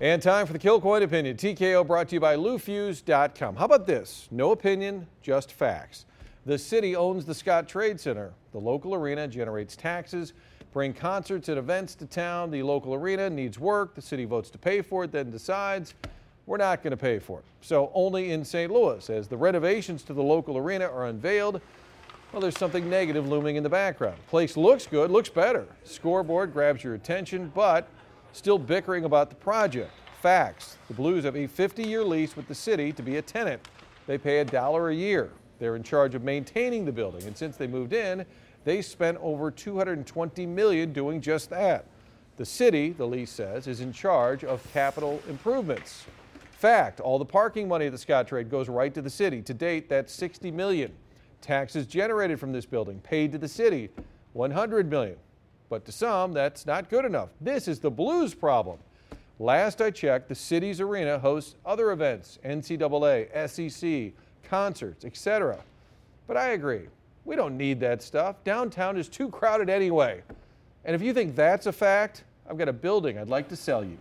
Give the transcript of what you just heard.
And time for the Kilcoyne Opinion. TKO brought to you by LouFusz.com. How about this? No opinion, just facts. The city owns the Scottrade Center. The local arena generates taxes, bring concerts and events to town. The local arena needs work. The city votes to pay for it, then decides we're not going to pay for it. So only in St. Louis, as the renovations to the local arena are unveiled, well, there's something negative looming in the background. Place looks good, looks better. Scoreboard grabs your attention, but still bickering about the project. Facts. The Blues have a 50-year lease with the city to be a tenant. They pay a dollar a year. They're in charge of maintaining the building, and since they moved in, they spent over 220 million doing just that. The city, the lease says, is in charge of capital improvements. Fact, all the parking money of the Scottrade goes right to the city. To date, that's 60 million. Taxes generated from this building paid to the city, 100 million. But to some, that's not good enough. This is the Blues problem. Last I checked, the city's arena hosts other events, NCAA, SEC, concerts, etc. But I agree, we don't need that stuff. Downtown is too crowded anyway. And if you think that's a fact, I've got a building I'd like to sell you.